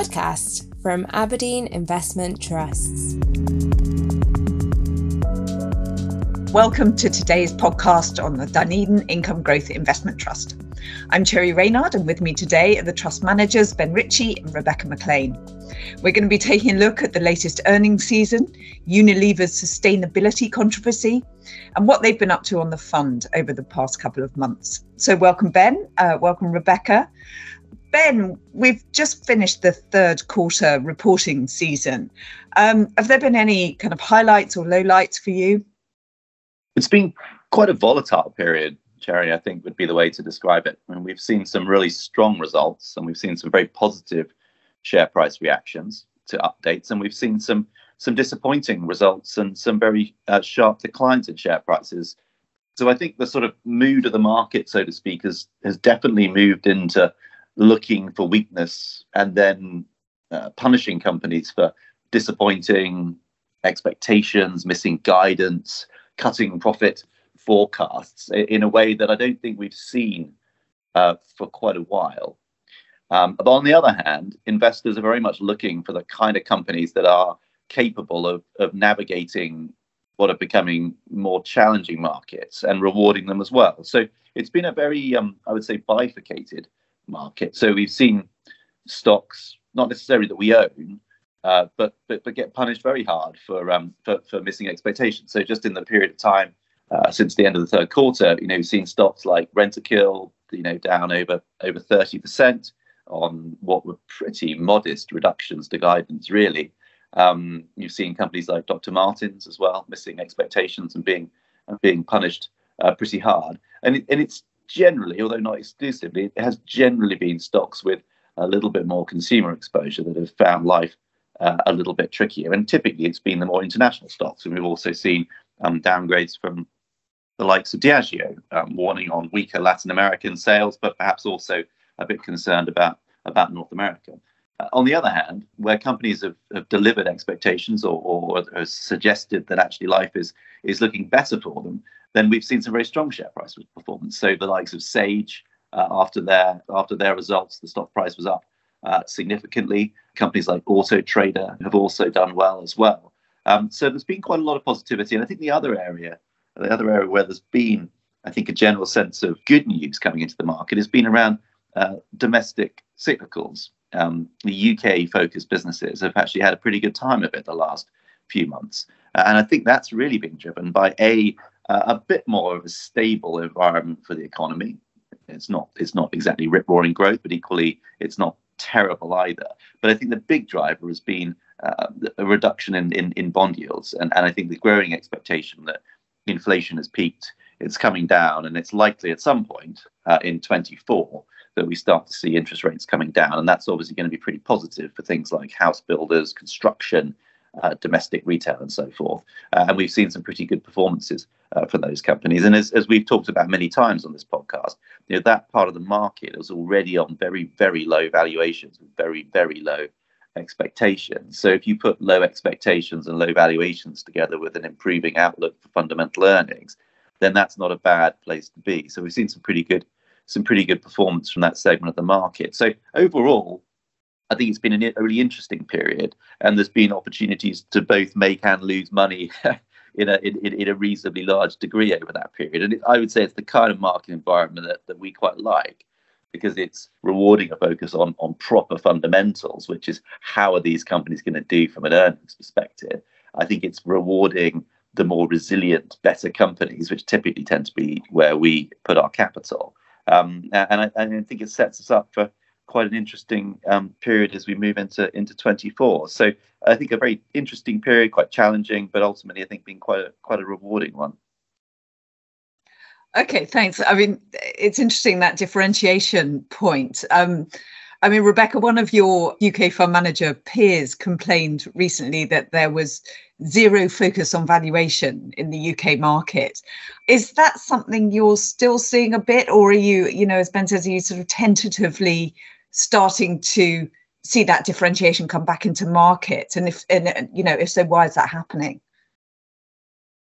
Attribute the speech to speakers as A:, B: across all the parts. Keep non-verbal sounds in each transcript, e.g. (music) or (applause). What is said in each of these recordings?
A: podcast from Aberdeen Investment Trusts.
B: Welcome to today's podcast on the Dunedin Income Growth Investment Trust. I'm Cherry Reynard, and with me today are the trust managers Ben Ritchie and Rebecca Maclean. We're going to be taking a look at the latest earnings season, Unilever's sustainability controversy, and what they've been up to on the fund over the past couple of months. So, welcome, Ben. Uh, welcome, Rebecca. Ben, we've just finished the third quarter reporting season. Um, have there been any kind of highlights or lowlights for you?
C: It's been quite a volatile period, Cherry, I think would be the way to describe it. I mean, we've seen some really strong results and we've seen some very positive share price reactions to updates, and we've seen some some disappointing results and some very uh, sharp declines in share prices. So I think the sort of mood of the market, so to speak, has has definitely moved into looking for weakness and then uh, punishing companies for disappointing expectations, missing guidance, cutting profit forecasts in a way that I don't think we've seen uh, for quite a while. Um, but on the other hand, investors are very much looking for the kind of companies that are capable of, of navigating what are becoming more challenging markets and rewarding them as well. So it's been a very, um, I would say, bifurcated market. So we've seen stocks, not necessarily that we own, uh, but, but but get punished very hard for um for, for missing expectations. So just in the period of time uh, since the end of the third quarter, you know, we've seen stocks like Rentokil, you know, down over over thirty percent on what were pretty modest reductions to guidance, really. Um, you've seen companies like Dr. Martens as well missing expectations and being and being punished uh, pretty hard. And it, and it's generally, although not exclusively, it has generally been stocks with a little bit more consumer exposure that have found life uh, a little bit trickier. And typically, it's been the more international stocks, and we've also seen um, downgrades from the likes of Diageo, um, warning on weaker Latin American sales, but perhaps also a bit concerned about about North America. Uh, on the other hand, where companies have, have delivered expectations or, or, or suggested that actually life is is looking better for them, then we've seen some very strong share price performance. So the likes of Sage, uh, after their after their results, the stock price was up uh, significantly. Companies like Auto Trader have also done well as well. Um, so there's been quite a lot of positivity. And I think the other area, the other area where there's been, I think, a general sense of good news coming into the market has been around uh, domestic cyclicals. Um, the UK focused businesses have actually had a pretty good time of it the last few months. Uh, and I think that's really been driven by a, uh, a bit more of a stable environment for the economy. It's not it's not exactly rip roaring growth, but equally it's not terrible either. But I think the big driver has been uh, a reduction in, in, in bond yields. And, and I think the growing expectation that inflation has peaked, it's coming down, and it's likely at some point uh, in 24 that we start to see interest rates coming down. And that's obviously going to be pretty positive for things like house builders, construction, uh, domestic retail, and so forth. Uh, and we've seen some pretty good performances uh, for those companies. And as, as we've talked about many times on this podcast, you know that part of the market was already on very very low valuations very very low expectations. So if you put low expectations and low valuations together with an improving outlook for fundamental earnings, then that's not a bad place to be. So we've seen some pretty good some pretty good performance from that segment of the market. So overall, I think it's been a really interesting period, and there's been opportunities to both make and lose money (laughs) in a in, in a reasonably large degree over that period. And it, I would say it's the kind of market environment that, that we quite like because it's rewarding a focus on on proper fundamentals, which is how are these companies going to do from an earnings perspective. I think it's rewarding the more resilient, better companies, which typically tend to be where we put our capital. Um, and, I, and I think it sets us up for quite an interesting um, period as we move into into 24. So I think a very interesting period, quite challenging, but ultimately I think being quite a quite a rewarding one.
B: Okay, thanks. I mean, it's interesting that differentiation point. Um, I mean, Rebecca, one of your UK fund manager peers complained recently that there was zero focus on valuation in the UK market. Is that something you're still seeing a bit, or are you, you know, as Ben says, are you sort of tentatively starting to see that differentiation come back into market and if and you know if so why is that happening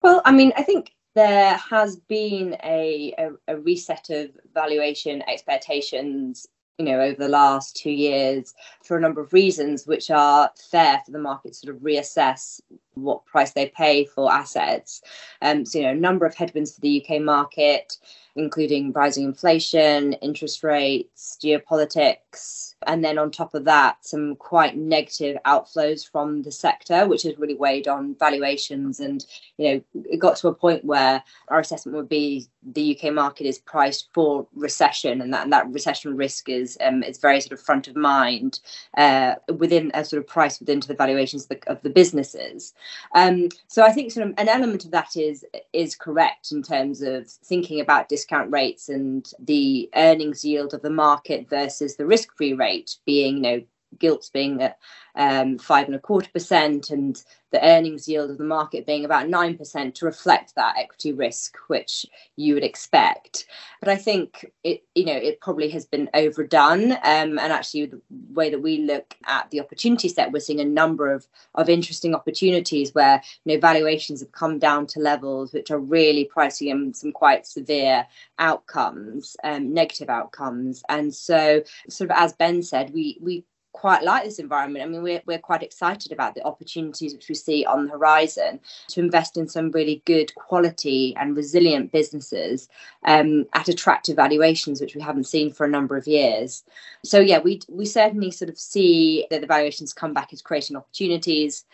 D: well i mean i think there has been a, a, a reset of valuation expectations you know over the last two years for a number of reasons which are fair for the market to sort of reassess what price they pay for assets. Um, so you know a number of headwinds for the uk market including rising inflation interest rates geopolitics and then on top of that, some quite negative outflows from the sector, which has really weighed on valuations. And you know, it got to a point where our assessment would be the UK market is priced for recession, and that and that recession risk is um, is very sort of front of mind uh, within a sort of price within to the valuations of the, of the businesses. Um, so I think sort of an element of that is is correct in terms of thinking about discount rates and the earnings yield of the market versus the risk free rate rate being, you know, gilts being at um, five and a quarter percent and the earnings yield of the market being about nine percent to reflect that equity risk, which you would expect. But I think it, you know, it probably has been overdone. Um, and actually, the way that we look at the opportunity set, we're seeing a number of of interesting opportunities where you know valuations have come down to levels which are really pricing in some quite severe outcomes, um, negative outcomes. And so, sort of as Ben said, we we quite like this environment. I mean, we're, we're quite excited about the opportunities which we see on the horizon to invest in some really good quality and resilient businesses um, at attractive valuations, which we haven't seen for a number of years. So, yeah, we, we certainly sort of see that the valuations come back as creating opportunities.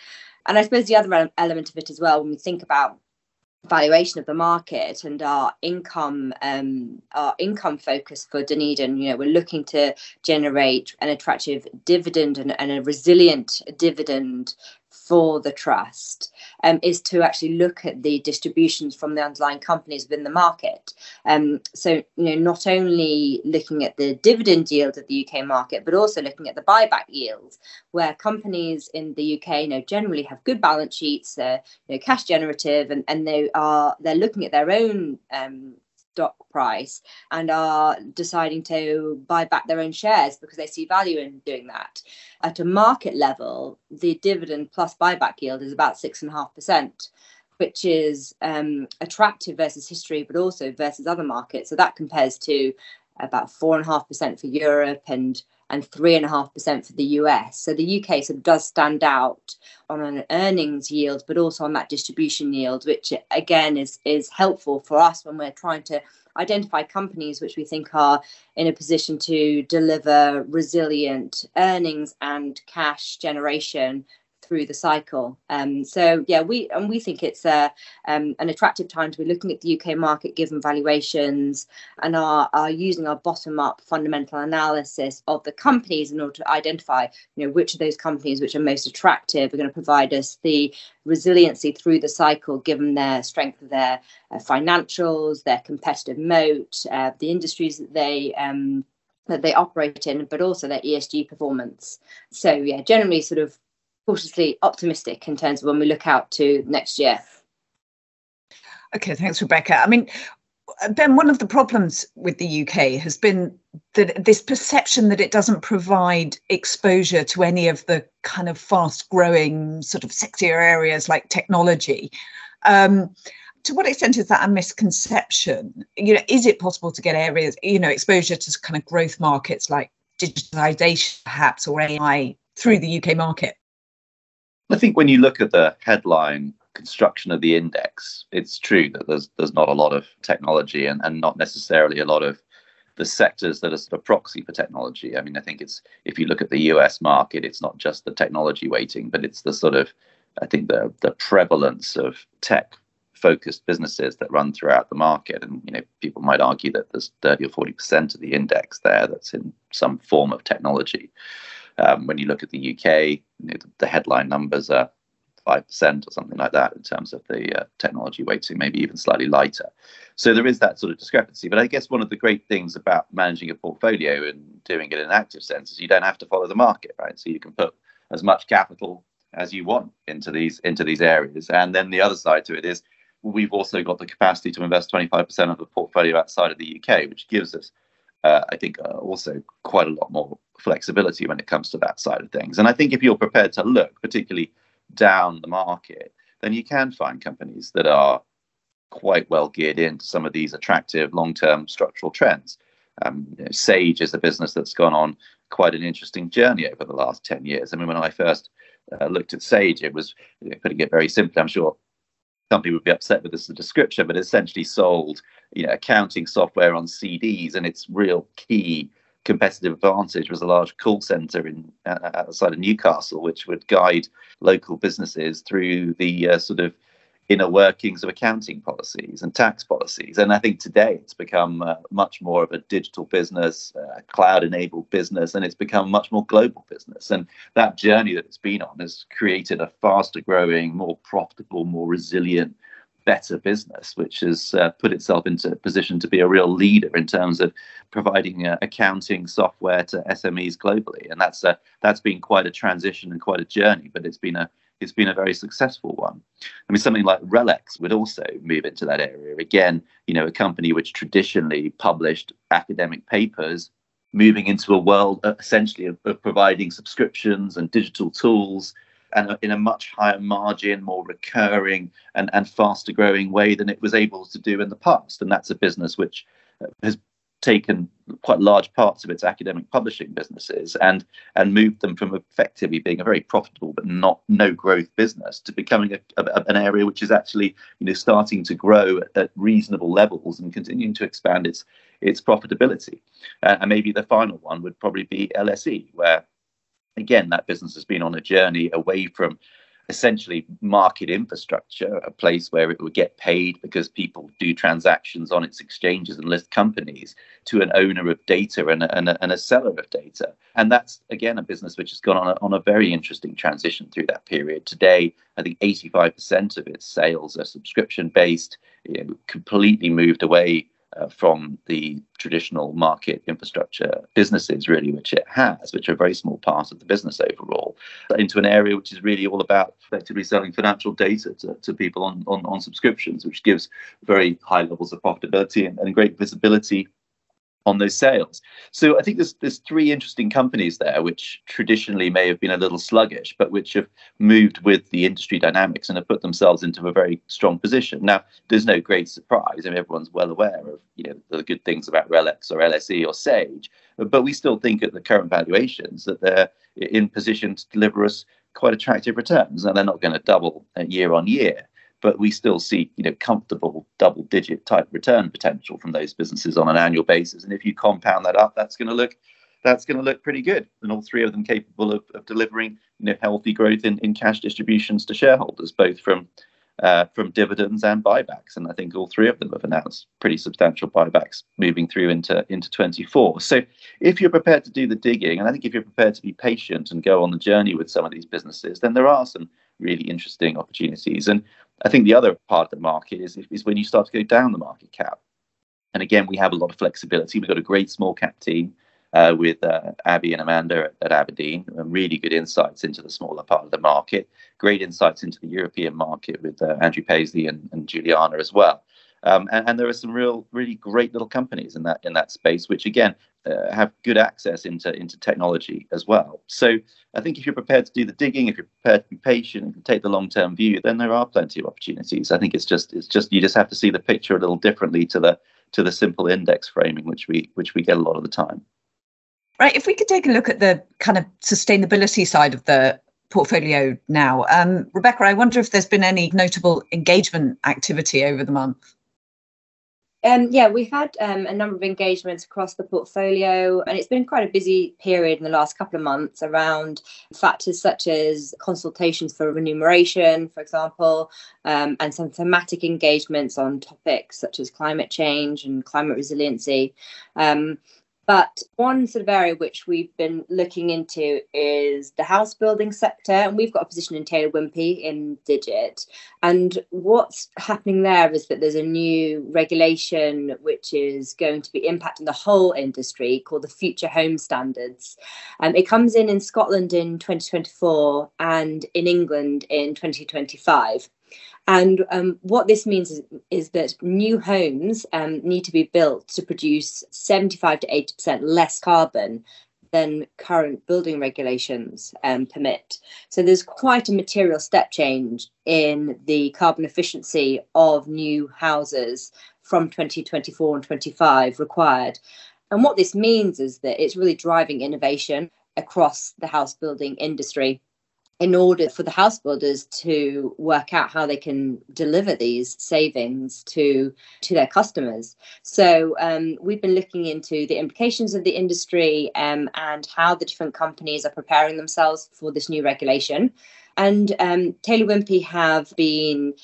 D: And I suppose the other element of it as well, when we think about valuation of the market and our income um, our income focus for Dunedin you know we're looking to generate an attractive dividend and, and a resilient dividend for the trust um, is to actually look at the distributions from the underlying companies within the market. Um, so, you know, not only looking at the dividend yield of the UK market, but also looking at the buyback yields, where companies in the UK, you know, generally have good balance sheets, they're you know, cash generative, and, and they are they're looking at their own um, stock price and are deciding to buy back their own shares because they see value in doing that. At a market level, the dividend plus buyback yield is about six and a half percent which is um, attractive versus history, but also versus other markets. So that compares to about four and a half percent for Europe and and three and a half percent for the US. So the UK sort of does stand out on an earnings yield, but also on that distribution yield, which again is is helpful for us when we're trying to identify companies which we think are in a position to deliver resilient earnings and cash generation through the cycle. Um, so yeah, we and we think it's a, um, an attractive time to be looking at the UK market given valuations and are, are using our bottom up fundamental analysis of the companies in order to identify you know which of those companies which are most attractive are going to provide us the resiliency through the cycle given their strength of their uh, financials, their competitive moat, uh, the industries that they um, that they operate in, but also their ESG performance. So yeah, generally sort of cautiously optimistic in terms of when we look out to next year.
B: Okay, thanks, Rebecca. I mean, Ben, one of the problems with the UK has been that this perception that it doesn't provide exposure to any of the kind of fast growing, sort of sexier areas like technology. Um, to what extent is that a misconception? You know, is it possible to get areas, you know, exposure to kind of growth markets like digitalization perhaps or AI through the UK market?
C: I think when you look at the headline construction of the index, it's true that there's there's not a lot of technology and, and not necessarily a lot of the sectors that are sort of proxy for technology. I mean, I think it's if you look at the US market, it's not just the technology weighting, but it's the sort of I think the the prevalence of tech focused businesses that run throughout the market. And you know, people might argue that there's 30 or 40 percent of the index there that's in some form of technology. Um, when you look at the UK, the, headline numbers are five percent or something like that in terms of the uh, technology weighting, maybe even slightly lighter. So there is that sort of discrepancy. But I guess one of the great things about managing a portfolio and doing it in an active sense is you don't have to follow the market, right? So you can put as much capital as you want into these into these areas. And then the other side to it is we've also got the capacity to invest 25% of the portfolio outside of the UK, which gives us uh, I think, uh, also quite a lot more flexibility when it comes to that side of things. And I think if you're prepared to look, particularly down the market, then you can find companies that are quite well geared into some of these attractive long term structural trends. Um, you know, Sage is a business that's gone on quite an interesting journey over the last 10 years. I mean, when I first uh, looked at Sage, it was, you know, putting it very simply, I'm sure some people would be upset with this description, but essentially sold you know, accounting software on CDs, and its real key competitive advantage was a large call center in uh, outside of Newcastle, which would guide local businesses through the uh, sort of inner workings of accounting policies and tax policies. And I think today it's become uh, much more of a digital business, uh, cloud enabled business, and it's become much more global business. And that journey that it's been on has created a faster growing, more profitable, more resilient, better business, which has uh, put itself into a position to be a real leader in terms of providing uh, accounting software to SMEs globally. And that's a, that's been quite a transition and quite a journey, but it's been a it's been a very successful one. I mean, something like RELX would also move into that area. Again, you know, a company which traditionally published academic papers, moving into a world uh, essentially of, of providing subscriptions and digital tools and in a much higher margin, more recurring and, and faster growing way than it was able to do in the past. And that's a business which uh, has taken quite large parts of its academic publishing businesses and and moved them from effectively being a very profitable but not no growth business to becoming a, a, an area which is actually you know starting to grow at, at reasonable levels and continuing to expand its its profitability uh, and maybe the final one would probably be LSE where again that business has been on a journey away from essentially market infrastructure, a place where it would get paid because people do transactions on its exchanges and list companies, to an owner of data and a, and a, and a seller of data. And that's, again, a business which has gone on a, on a very interesting transition through that period. Today, I think 85% of its sales are subscription based, you know, completely moved away uh, from the traditional market infrastructure businesses, really, which it has, which are a very small part of the business overall, into an area which is really all about effectively selling financial data to, to people on, on, on subscriptions, which gives very high levels of profitability and, and great visibility on those sales. So I think there's there's three interesting companies there which traditionally may have been a little sluggish, but which have moved with the industry dynamics and have put themselves into a very strong position. Now, there's no great surprise. I mean, everyone's well aware of you know the good things about RELX or LSE or Sage, but we still think at the current valuations that they're in position to deliver us quite attractive returns. and they're not going to double uh, year on year but we still see you know comfortable double digit type return potential from those businesses on an annual basis. And if you compound that up that's going to look that's going to look pretty good. And all three of them capable of, of delivering you know healthy growth in, in cash distributions to shareholders both from uh, from dividends and buybacks. And i think all three of them have announced pretty substantial buybacks moving through into into 24 so if you're prepared to do the digging and i think if you're prepared to be patient and go on the journey with some of these businesses then there are some really interesting opportunities. And I think the other part of the market is, is when you start to go down the market cap. And again, we have a lot of flexibility. We've got a great small cap team uh, with uh, Abby and Amanda at, at Aberdeen, and really good insights into the smaller part of the market. Great insights into the European market with uh, Andrew Paisley and, and Juliana as well. Um, and, and, there are some real, really great little companies in that in that space, which again uh, have good access into into technology as well. So I think if you're prepared to do the digging, if you're prepared to be patient and take the long term view, then there are plenty of opportunities. I think it's just it's just you just have to see the picture a little differently to the to the simple index framing which we which we get a lot of the time.
B: Right. If we could take a look at the kind of sustainability side of the portfolio now, um, Rebecca, I wonder if there's been any notable engagement activity over the month.
D: Um, yeah, we've had um, a number of engagements across the portfolio, and it's been quite a busy period in the last couple of months around factors such as consultations for remuneration, for example, um, and some thematic engagements on topics such as climate change and climate resiliency. Um, but one sort of area which we've been looking into is the house building sector, and we've got a position in Taylor Wimpey in Digit. And what's happening there is that there's a new regulation which is going to be impacting the whole industry called the Future Home Standards. Um, it comes in in Scotland in 2024 and in England in 2025. And um, what this means is, is that new homes um, need to be built to produce 75 to 80% less carbon than current building regulations um, permit. So there's quite a material step change in the carbon efficiency of new houses from 2024 and 25 required. And what this means is that it's really driving innovation across the house building industry in order for the house builders to work out how they can deliver these savings to to their customers. So um, we've been looking into the implications of the industry um, and how the different companies are preparing themselves for this new regulation. And um, Taylor Wimpey have been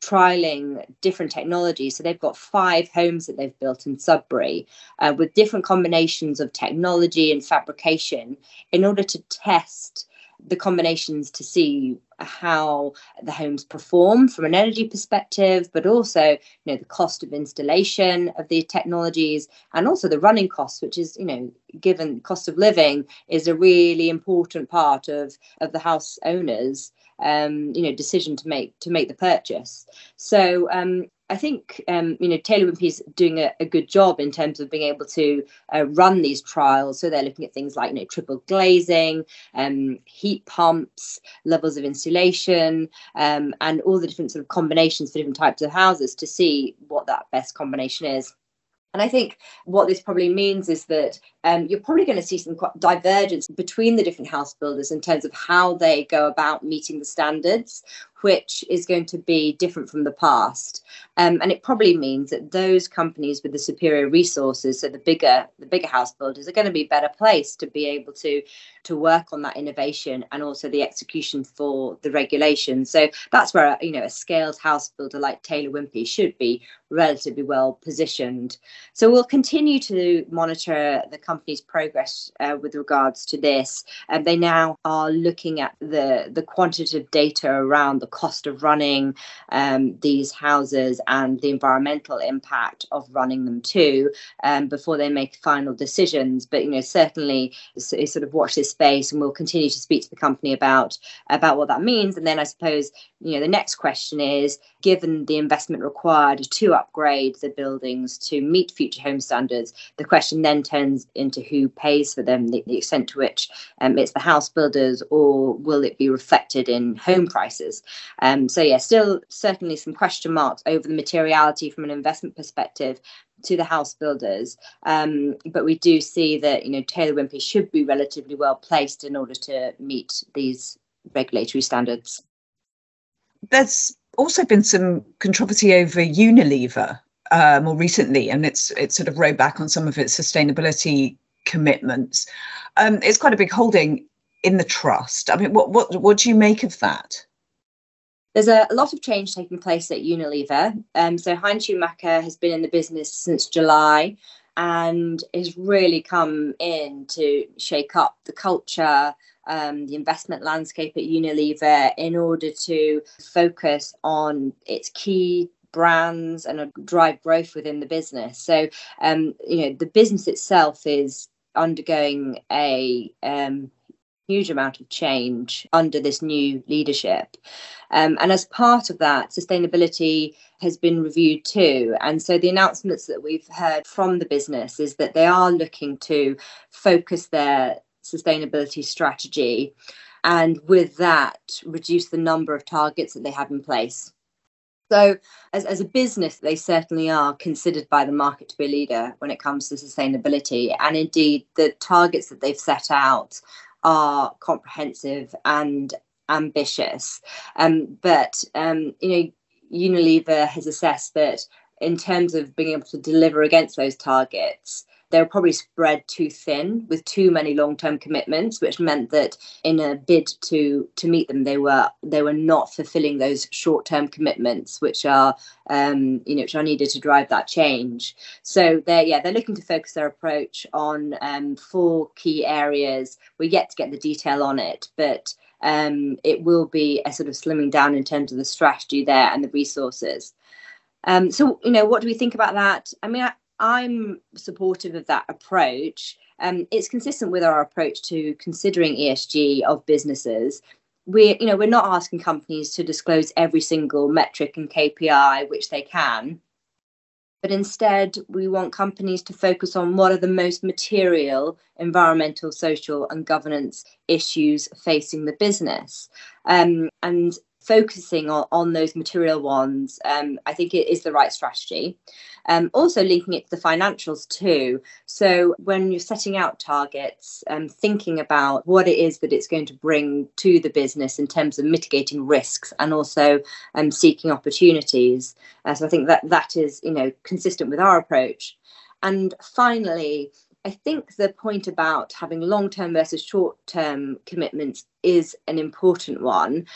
D: trialing different technologies. So they've got five homes that they've built in Sudbury uh, with different combinations of technology and fabrication in order to test the combinations to see how the homes perform from an energy perspective, but also you know the cost of installation of the technologies and also the running costs, which is you know given cost of living is a really important part of of the house owners um, you know decision to make to make the purchase. So um, I think um, you know Taylor Wimpey is doing a, a, good job in terms of being able to uh, run these trials. So they're looking at things like you know triple glazing, um, heat pumps, levels of insulation, um, and all the different sort of combinations for different types of houses to see what that best combination is. And I think what this probably means is that um, you're probably going to see some divergence between the different house builders in terms of how they go about meeting the standards, which is going to be different from the past. Um, and it probably means that those companies with the superior resources, so the bigger the bigger house builders, are going to be better placed to be able to to work on that innovation and also the execution for the regulation. So that's where you know a scaled house builder like Taylor Wimpey should be relatively well positioned. So we'll continue to monitor the company's progress uh, with regards to this. And they now are looking at the the quantitative data around the cost of running um, these houses and the environmental impact of running them too um, before they make final decisions. But you know, certainly sort of watch this space, and we'll continue to speak to the company about about what that means. And then I suppose you know the next question is, given the investment required to upgrade the buildings to meet future home standards, the question then turns into who pays for them, the, the extent to which um, it's the house builders, or will it be reflected in home prices? Um, so yeah, still certainly some question marks over the materiality from an investment perspective to the house builders. Um, but we do see that you know Taylor Wimpey should be relatively well placed in order to meet these regulatory standards.
B: There's also been some controversy over Unilever uh, more recently, and it's it's sort of rode back on some of its sustainability commitments. Um, it's quite a big holding in the trust. I mean, what what what do you make of that?
D: There's a, a lot of change taking place at Unilever. Um, so Hein Schumacher has been in the business since July and has really come in to shake up the culture, um, the investment landscape at Unilever in order to focus on its key brands and drive growth within the business. So, um, you know, the business itself is undergoing a um, huge amount of change under this new leadership. Um, and as part of that, sustainability has been reviewed too. And so the announcements that we've heard from the business is that they are looking to focus their sustainability strategy and with that, reduce the number of targets that they have in place. So, as, as a business, they certainly are considered by the market to be a leader when it comes to sustainability. And indeed, the targets that they've set out are comprehensive and ambitious. Um, but um, you know, Unilever has assessed that in terms of being able to deliver against those targets, they were probably spread too thin with too many long-term commitments, which meant that in a bid to to meet them, they were they were not fulfilling those short-term commitments, which are um, you know which are needed to drive that change. So they're yeah they're looking to focus their approach on um, four key areas. We're yet to get the detail on it, but um, it will be a sort of slimming down in terms of the strategy there and the resources. Um, so, you know, what do we think about that? I mean, I, I'm supportive of that approach. Um, it's consistent with our approach to considering ESG of businesses. We're, you know, we're not asking companies to disclose every single metric and KPI which they can, but instead we want companies to focus on what are the most material environmental, social, and governance issues facing the business. Um, and focusing on, on those material ones, um, I think it is the right strategy. Um, also linking it to the financials too. So when you're setting out targets, um, thinking about what it is that it's going to bring to the business in terms of mitigating risks and also um, seeking opportunities. Uh, so I think that that is you know consistent with our approach. And finally, I think the point about having long term versus short term commitments is an important one.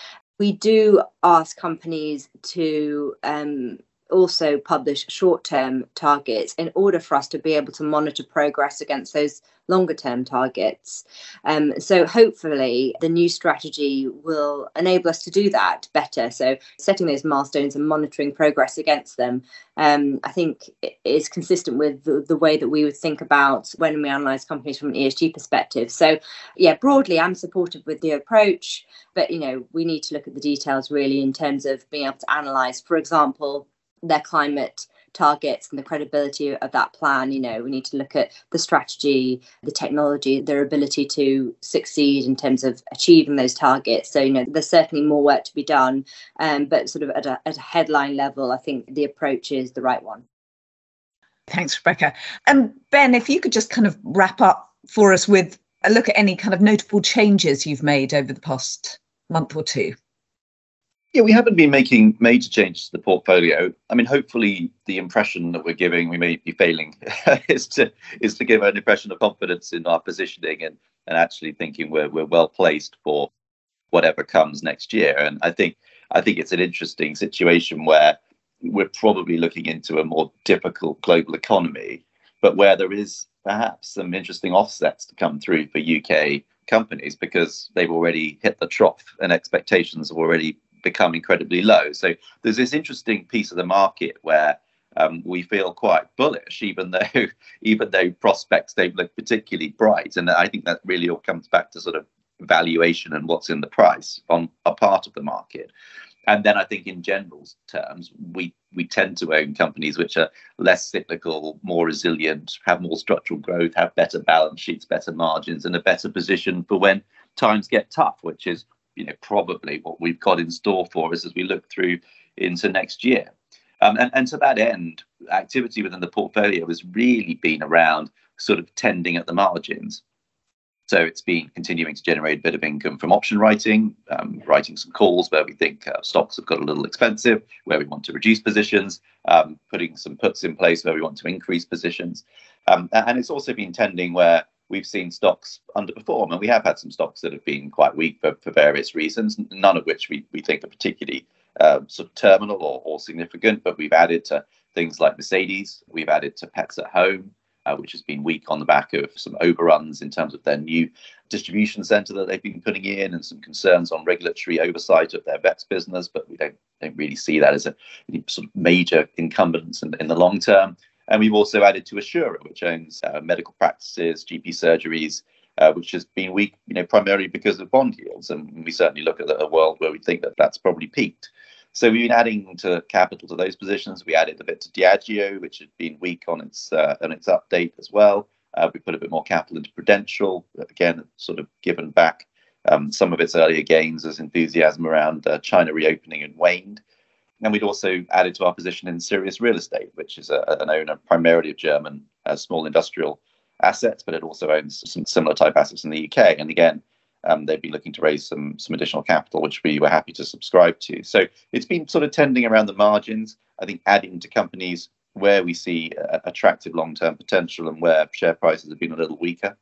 D: We do ask companies to um, also publish short term targets in order for us to be able to monitor progress against those longer term targets. Um, so, hopefully, the new strategy will enable us to do that better. So, setting those milestones and monitoring progress against them, um, I think, is consistent with the, the, way that we would think about when we analyse companies from an ESG perspective. So, yeah, broadly, I'm supportive with the approach, but you know, we need to look at the details really in terms of being able to analyse, for example, their climate targets and the credibility of that plan you know we need to look at the strategy the technology their ability to succeed in terms of achieving those targets. So you know there's certainly more work to be done um, but sort of at a, at a headline level i think the approach is the right one.
B: Thanks rebecca. And ben if you could just kind of wrap up for us with a look at any kind of notable changes you've made over the past month or two
C: yeah, we haven't been making major changes to the portfolio. I mean, hopefully, the impression that we're giving, we may be failing, (laughs) is to is to give an impression of confidence in our positioning and and actually thinking we're we're well placed for whatever comes next year. And I think I think it's an interesting situation where we're probably looking into a more difficult global economy, but where there is perhaps some interesting offsets to come through for UK companies because they've already hit the trough and expectations have already become incredibly low. So there's this interesting piece of the market where um, we feel quite bullish, even though (laughs) even though prospects don't look particularly bright. And I think that really all comes back to sort of valuation and what's in the price on a part of the market. And then I think in general terms, we we tend to own companies which are less cyclical, more resilient, have more structural growth, have better balance sheets, better margins, and a better position for when times get tough, which is you know probably what we've got in store for us as we look through into next year. Um, and, and to that end, activity within the portfolio has really been around sort of tending at the margins. So it's been continuing to generate a bit of income from option writing, um, writing some calls where we think uh, stocks have got a little expensive, where we want to reduce positions, um, putting some puts in place where we want to increase positions. Um, and it's also been tending where we've seen stocks underperform, and we have had some stocks that have been quite weak for, for various reasons, none of which we, we think are particularly uh, sort of terminal or, or significant. But we've added to things like Mercedes, we've added to Pets at Home, uh, which has been weak on the back of some overruns in terms of their new distribution center that they've been putting in and some concerns on regulatory oversight of their vets business. But we don't, don't really see that as a sort of major incumbents in, in the long term. And we've also added to Assura, which owns uh, medical practices, GP surgeries, uh, which has been weak, you know, primarily because of bond yields. And we certainly look at a world where we think that that's probably peaked. So we've been adding to capital to those positions. We added a bit to Diageo, which had been weak on its uh, on its update as well. Uh, we put a bit more capital into Prudential, again, sort of given back um, some of its earlier gains as enthusiasm around uh, China reopening and waned. And we'd also added to our position in Sirius Real Estate, which is a, an owner primarily of German uh, small industrial assets, but it also owns some similar type assets in the UK. And again, um, they've been looking to raise some some additional capital, which we were happy to subscribe to. So it's been sort of tending around the margins. I think adding to companies where we see uh, attractive long-term potential and where share prices have been a little weaker.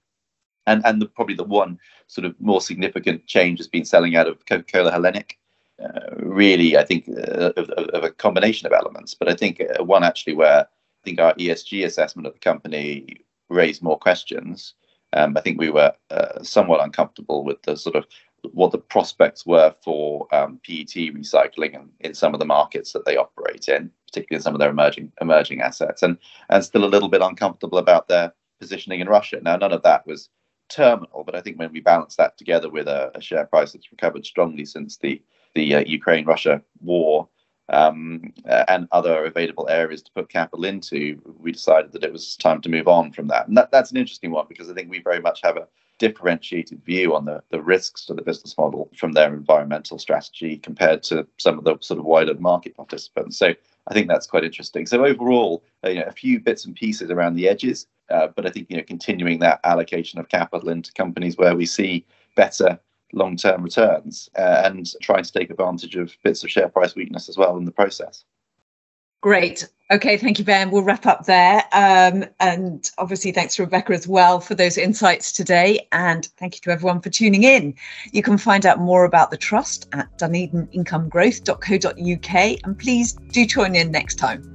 C: And and the, probably the one sort of more significant change has been selling out of Coca-Cola Hellenic, uh, really, I think, uh, of, of, a combination of elements. But I think uh, one actually where I think our ESG assessment of the company raised more questions. Um, I think we were uh, somewhat uncomfortable with the sort of what the prospects were for um, PET recycling in, in some of the markets that they operate in, particularly in some of their emerging emerging assets, and and still a little bit uncomfortable about their positioning in Russia. Now, none of that was terminal, but I think when we balance that together with a, a share price that's recovered strongly since the the uh, Ukraine Russia war um, uh, and other available areas to put capital into, we decided that it was time to move on from that. And that, that's an interesting one because I think we very much have a, differentiated view on the, the risks to the business model from their environmental strategy compared to some of the sort of wider market participants. So I think that's quite interesting. So overall, uh, you know, a few bits and pieces around the edges, uh, but I think you know continuing that allocation of capital into companies where we see better long-term returns uh, and trying to take advantage of bits of share price weakness as well in the process.
B: Great. Okay, thank you, Ben. We'll wrap up there. Um, and obviously, thanks to Rebecca as well for those insights today. And thank you to everyone for tuning in. You can find out more about the Trust at dunedinincome.growth.co.uk. And please do join in next time.